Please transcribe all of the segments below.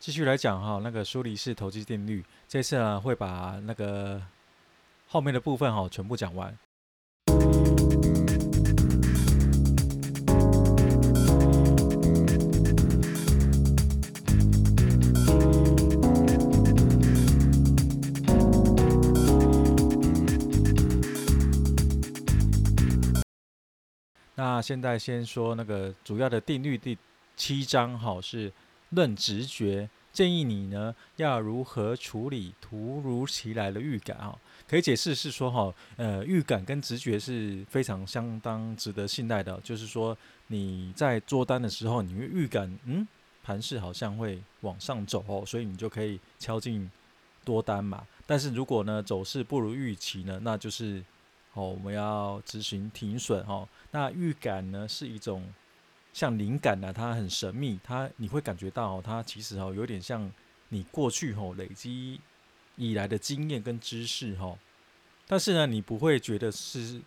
继续来讲哈，那个苏黎世投机定律，这次呢会把那个后面的部分哈全部讲完。那现在先说那个主要的定律第七章哈，是论直觉，建议你呢要如何处理突如其来的预感啊？可以解释是说哈，呃，预感跟直觉是非常相当值得信赖的，就是说你在做单的时候，你会预感，嗯，盘势好像会往上走哦，所以你就可以敲进多单嘛。但是如果呢走势不如预期呢，那就是。哦，我们要执行停损哦。那预感呢是一种像灵感呢、啊，它很神秘，它你会感觉到、它其实哦有点像你过去哦累积以来的经验跟知识哦。但是呢，你不会觉得是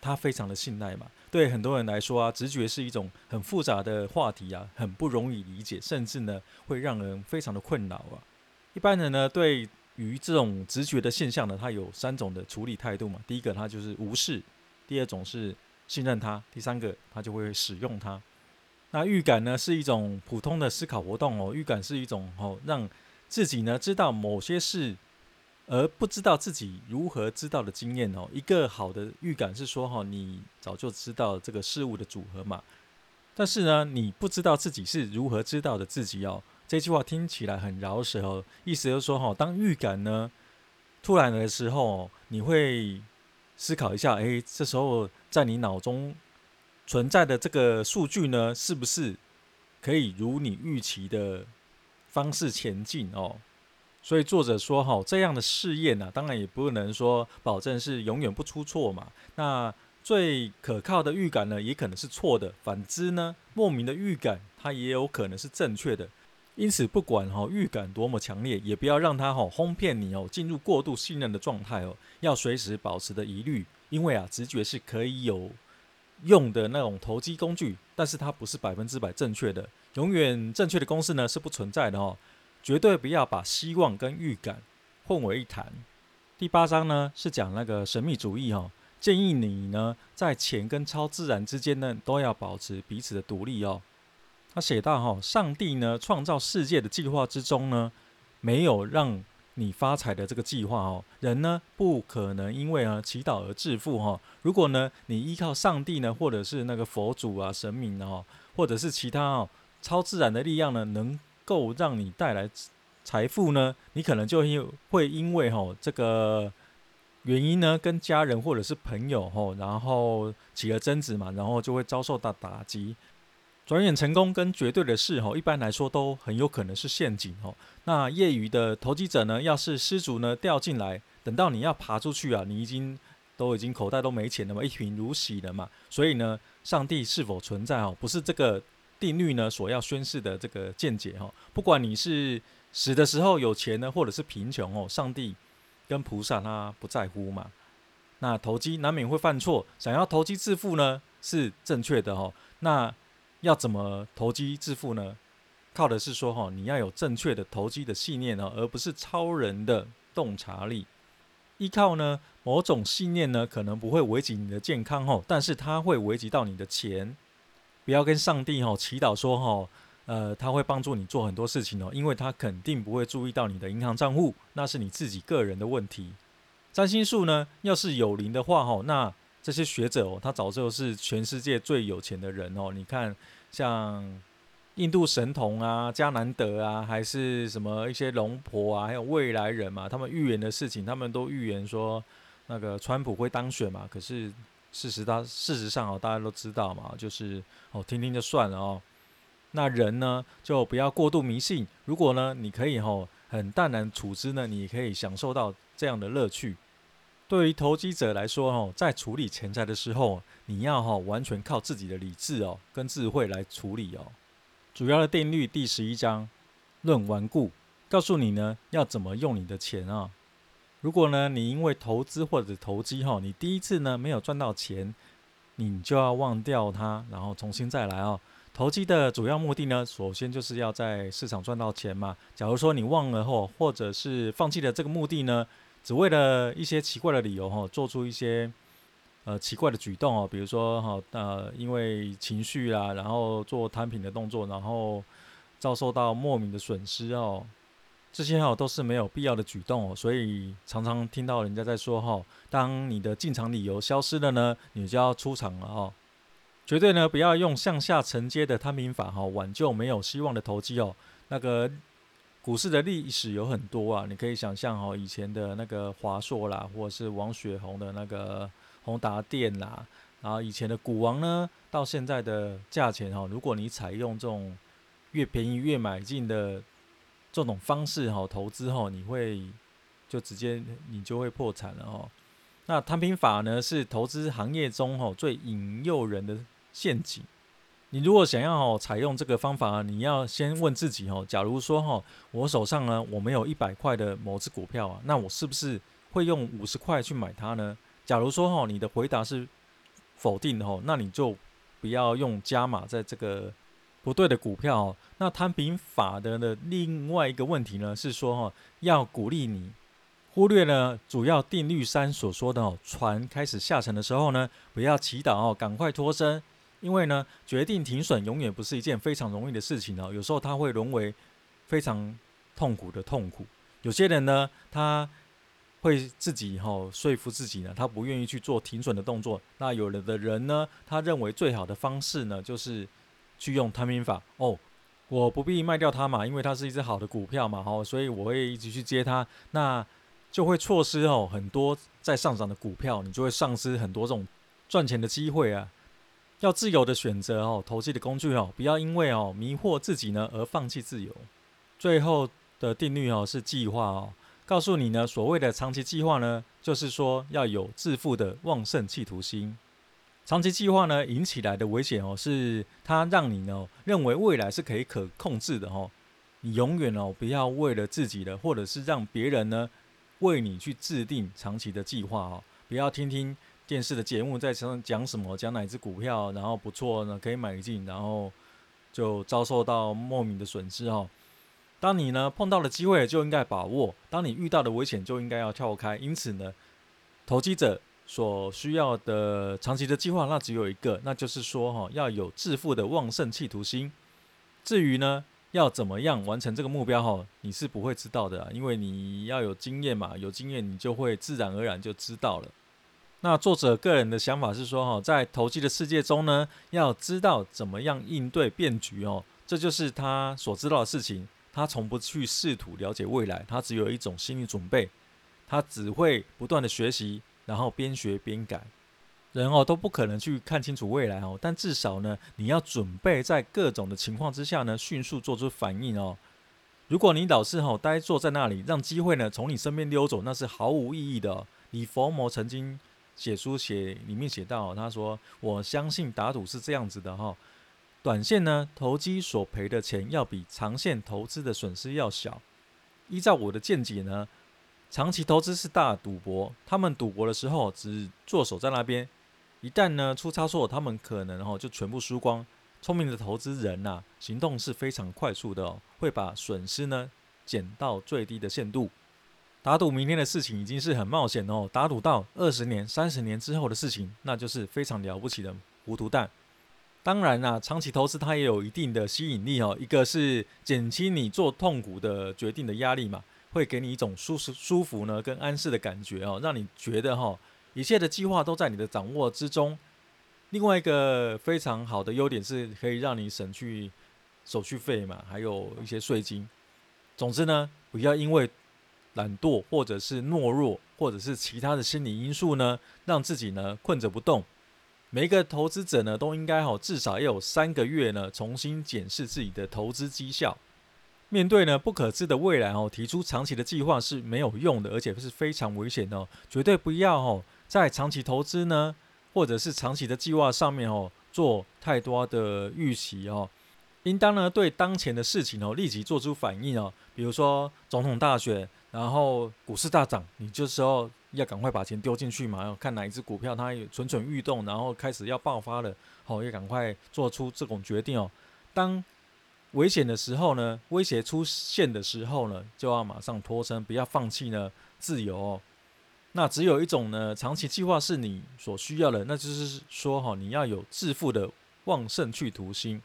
它非常的信赖嘛？对很多人来说啊，直觉是一种很复杂的话题啊，很不容易理解，甚至呢会让人非常的困扰啊。一般人呢对。于这种直觉的现象呢，它有三种的处理态度嘛。第一个，它就是无视；第二种是信任它；第三个，它就会使用它。那预感呢，是一种普通的思考活动哦。预感是一种哦，让自己呢知道某些事，而不知道自己如何知道的经验哦。一个好的预感是说哈，你早就知道这个事物的组合嘛，但是呢，你不知道自己是如何知道的自己哦。这句话听起来很饶舌哦，意思就是说哈，当预感呢突然的时候，你会思考一下，哎，这时候在你脑中存在的这个数据呢，是不是可以如你预期的方式前进哦？所以作者说哈，这样的试验呢，当然也不能说保证是永远不出错嘛。那最可靠的预感呢，也可能是错的；反之呢，莫名的预感，它也有可能是正确的。因此，不管哈预感多么强烈，也不要让它哈哄骗你哦，进入过度信任的状态哦。要随时保持的疑虑，因为啊，直觉是可以有用的那种投机工具，但是它不是百分之百正确的。永远正确的公式呢是不存在的哦。绝对不要把希望跟预感混为一谈。第八章呢是讲那个神秘主义哦，建议你呢在钱跟超自然之间呢都要保持彼此的独立哦。他写到：“哈，上帝呢创造世界的计划之中呢，没有让你发财的这个计划哦。人呢不可能因为啊祈祷而致富哈。如果呢你依靠上帝呢，或者是那个佛祖啊神明哦，或者是其他哦超自然的力量呢，能够让你带来财富呢，你可能就会因为哈这个原因呢，跟家人或者是朋友吼，然后起了争执嘛，然后就会遭受到打击。”转眼成功跟绝对的事吼，一般来说都很有可能是陷阱吼。那业余的投机者呢，要是失足呢掉进来，等到你要爬出去啊，你已经都已经口袋都没钱了嘛，一贫如洗了嘛。所以呢，上帝是否存在哦，不是这个定律呢所要宣示的这个见解哈。不管你是死的时候有钱呢，或者是贫穷哦，上帝跟菩萨他不在乎嘛。那投机难免会犯错，想要投机致富呢是正确的哦。那要怎么投机致富呢？靠的是说哈，你要有正确的投机的信念哦，而不是超人的洞察力。依靠呢某种信念呢，可能不会危及你的健康哦，但是它会危及到你的钱。不要跟上帝哈祈祷说哈，呃，他会帮助你做很多事情哦，因为他肯定不会注意到你的银行账户，那是你自己个人的问题。占星术呢，要是有灵的话哈，那这些学者哦，他早就是全世界最有钱的人哦。你看，像印度神童啊、迦南德啊，还是什么一些龙婆啊，还有未来人嘛，他们预言的事情，他们都预言说那个川普会当选嘛。可是事实他事实上哦，大家都知道嘛，就是哦，听听就算了哦。那人呢，就不要过度迷信。如果呢，你可以吼很淡然处之呢，你可以享受到这样的乐趣。对于投机者来说，哦，在处理钱财的时候，你要哈完全靠自己的理智哦，跟智慧来处理哦。主要的定律第十一章论顽固，告诉你呢要怎么用你的钱啊。如果呢你因为投资或者投机哈，你第一次呢没有赚到钱，你就要忘掉它，然后重新再来哦。投机的主要目的呢，首先就是要在市场赚到钱嘛。假如说你忘了后，或者是放弃了这个目的呢，只为了一些奇怪的理由哈，做出一些呃奇怪的举动哦，比如说哈呃因为情绪啊，然后做摊平的动作，然后遭受到莫名的损失哦，这些哈都是没有必要的举动哦。所以常常听到人家在说哈，当你的进场理由消失了呢，你就要出场了哦。绝对呢，不要用向下承接的摊平法哈，挽救没有希望的投机哦。那个股市的历史有很多啊，你可以想象哦，以前的那个华硕啦，或者是王雪红的那个宏达电啦，然后以前的股王呢，到现在的价钱哈，如果你采用这种越便宜越买进的这种方式哈，投资哈，你会就直接你就会破产了哦。那摊平法呢，是投资行业中哈最引诱人的陷阱，你如果想要采用这个方法，你要先问自己哦，假如说哈我手上呢我没有一百块的某只股票啊，那我是不是会用五十块去买它呢？假如说哈你的回答是否定的哦，那你就不要用加码在这个不对的股票。那摊平法的的另外一个问题呢是说哈要鼓励你忽略了主要定律三所说的哦，船开始下沉的时候呢，不要祈祷哦，赶快脱身。因为呢，决定停损永远不是一件非常容易的事情哦。有时候他会沦为非常痛苦的痛苦。有些人呢，他会自己哈、哦、说服自己呢，他不愿意去做停损的动作。那有的人呢，他认为最好的方式呢，就是去用摊平法哦。我不必卖掉它嘛，因为它是一只好的股票嘛，哦，所以我会一直去接它。那就会错失哦很多在上涨的股票，你就会丧失很多这种赚钱的机会啊。要自由的选择哦，投机的工具哦，不要因为哦迷惑自己呢而放弃自由。最后的定律哦是计划哦，告诉你呢，所谓的长期计划呢，就是说要有致富的旺盛企图心。长期计划呢引起来的危险哦，是它让你呢认为未来是可以可控制的哦。你永远哦不要为了自己的，或者是让别人呢为你去制定长期的计划哦，不要听听。电视的节目在讲讲什么？讲哪只股票，然后不错呢，可以买进，然后就遭受到莫名的损失哦。当你呢碰到了机会，就应该把握；当你遇到的危险，就应该要跳开。因此呢，投机者所需要的长期的计划，那只有一个，那就是说哈，要有致富的旺盛企图心。至于呢，要怎么样完成这个目标哈，你是不会知道的，因为你要有经验嘛，有经验你就会自然而然就知道了。那作者个人的想法是说，哈，在投机的世界中呢，要知道怎么样应对变局哦，这就是他所知道的事情。他从不去试图了解未来，他只有一种心理准备，他只会不断的学习，然后边学边改。人哦都不可能去看清楚未来哦，但至少呢，你要准备在各种的情况之下呢，迅速做出反应哦。如果你老是哈呆坐在那里，让机会呢从你身边溜走，那是毫无意义的哦。李佛摩曾经。写书写里面写到，他说：“我相信打赌是这样子的哈，短线呢投机所赔的钱要比长线投资的损失要小。依照我的见解呢，长期投资是大赌博，他们赌博的时候只坐守在那边，一旦呢出差错，他们可能哈就全部输光。聪明的投资人呐、行动是非常快速的，会把损失呢减到最低的限度。”打赌明天的事情已经是很冒险哦，打赌到二十年、三十年之后的事情，那就是非常了不起的糊涂蛋。当然啦，长期投资它也有一定的吸引力哦。一个是减轻你做痛苦的决定的压力嘛，会给你一种舒适、舒服呢跟安适的感觉哦，让你觉得哈一切的计划都在你的掌握之中。另外一个非常好的优点是可以让你省去手续费嘛，还有一些税金。总之呢，不要因为懒惰，或者是懦弱，或者是其他的心理因素呢，让自己呢困着不动。每一个投资者呢，都应该哈至少要有三个月呢，重新检视自己的投资绩效。面对呢不可知的未来哦，提出长期的计划是没有用的，而且是非常危险的哦。绝对不要哦，在长期投资呢，或者是长期的计划上面哦，做太多的预期哦。应当呢对当前的事情哦，立即做出反应哦。比如说总统大选。然后股市大涨，你这时候要赶快把钱丢进去嘛，要看哪一只股票它有蠢蠢欲动，然后开始要爆发了，好，要赶快做出这种决定哦。当危险的时候呢，威胁出现的时候呢，就要马上脱身，不要放弃呢自由哦。那只有一种呢，长期计划是你所需要的，那就是说哈，你要有致富的旺盛去图心，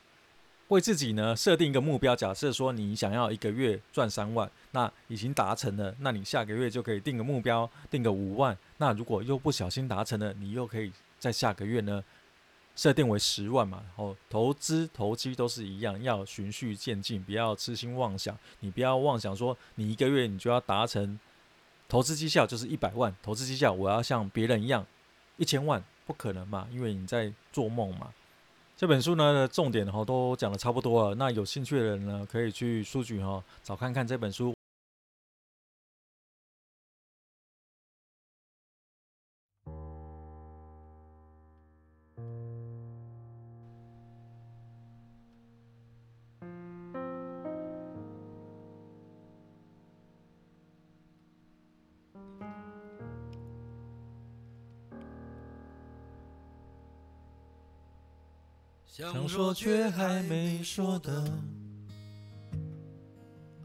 为自己呢设定一个目标。假设说你想要一个月赚三万，那已经达成了，那你下个月就可以定个目标，定个五万。那如果又不小心达成了，你又可以在下个月呢，设定为十万嘛，然后投资投机都是一样，要循序渐进，不要痴心妄想。你不要妄想说你一个月你就要达成投资绩效就是一百万，投资绩效我要像别人一样一千万，不可能嘛，因为你在做梦嘛。这本书呢，重点哈都讲的差不多了，那有兴趣的人呢，可以去书局哈找看看这本书。想说却还没说的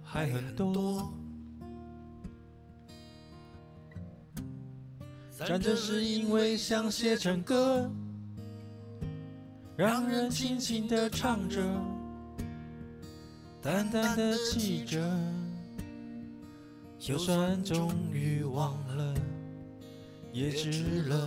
还很多，站着是因为想写成歌，让人轻轻地唱着，淡淡的记着，就算终于忘了，也值了。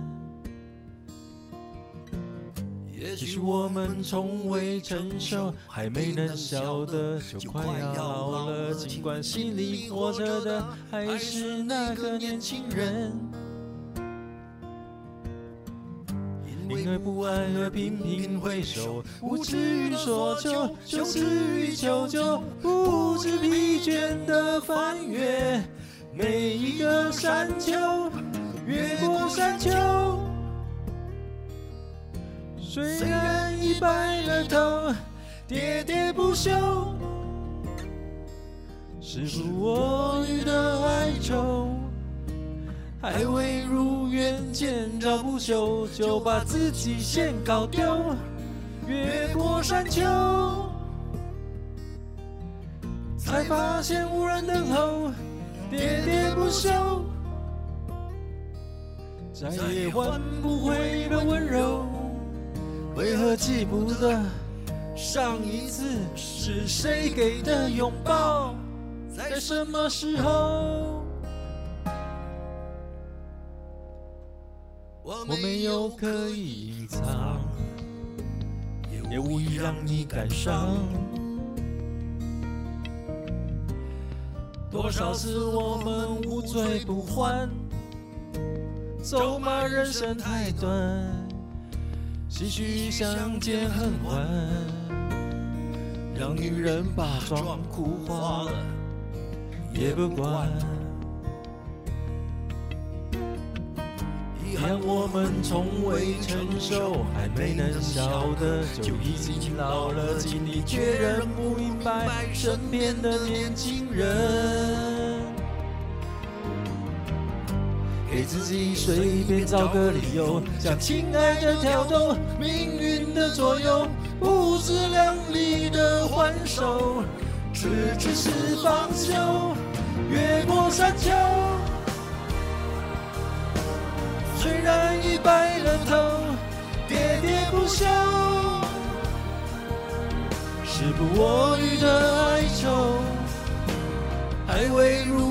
也许我们从未成熟，还没能晓得就快要老了。尽管心里活着的还是那个年轻人，因为不安而频频回首，无止于索求，羞耻于求救，不知疲倦地翻越每一个山丘，越过山丘。虽然已白了头，喋喋不休，时不我予的哀愁，还未如愿见着不朽，就把自己先搞丢。越过山丘，才发现无人等候，喋喋不休，再也换不回的温柔。为何记不得上一次是谁给的拥抱，在什么时候？我没有刻意隐藏，也无意让你感伤。多少次我们无醉不欢，咒骂人生太短。唏嘘相见恨晚，让女人把妆哭花了也不管。遗憾我们从未成熟，还没能晓得就已经老了，经历却仍不明白身边的年轻人。给自己随便找个理由，将亲爱的挑逗，命运的左右，不自量力的还手，这只是放手，越过山丘。虽然已白了头，喋喋不休，时不我予的哀愁，还未如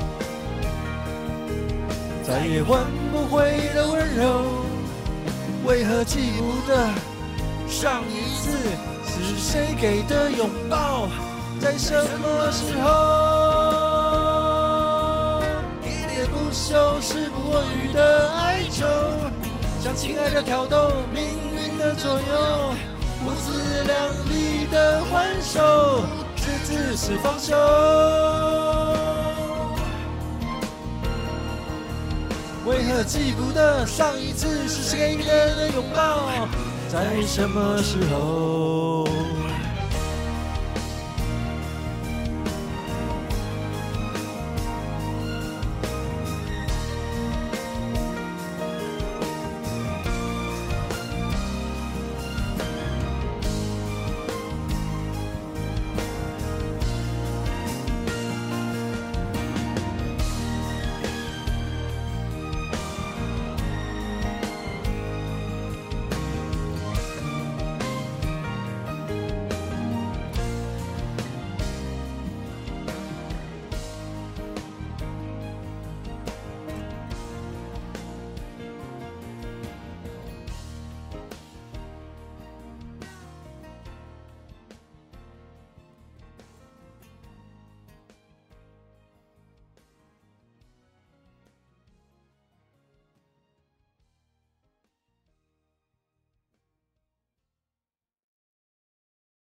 再也换不回的温柔，为何记不得上一次是谁给的拥抱，在什么时候？喋喋不休，时不我予的哀愁，向亲爱的挑逗，命运的左右，不自量力的还手，是自私放手。为何记不得上一次是谁给的拥抱，在什么时候？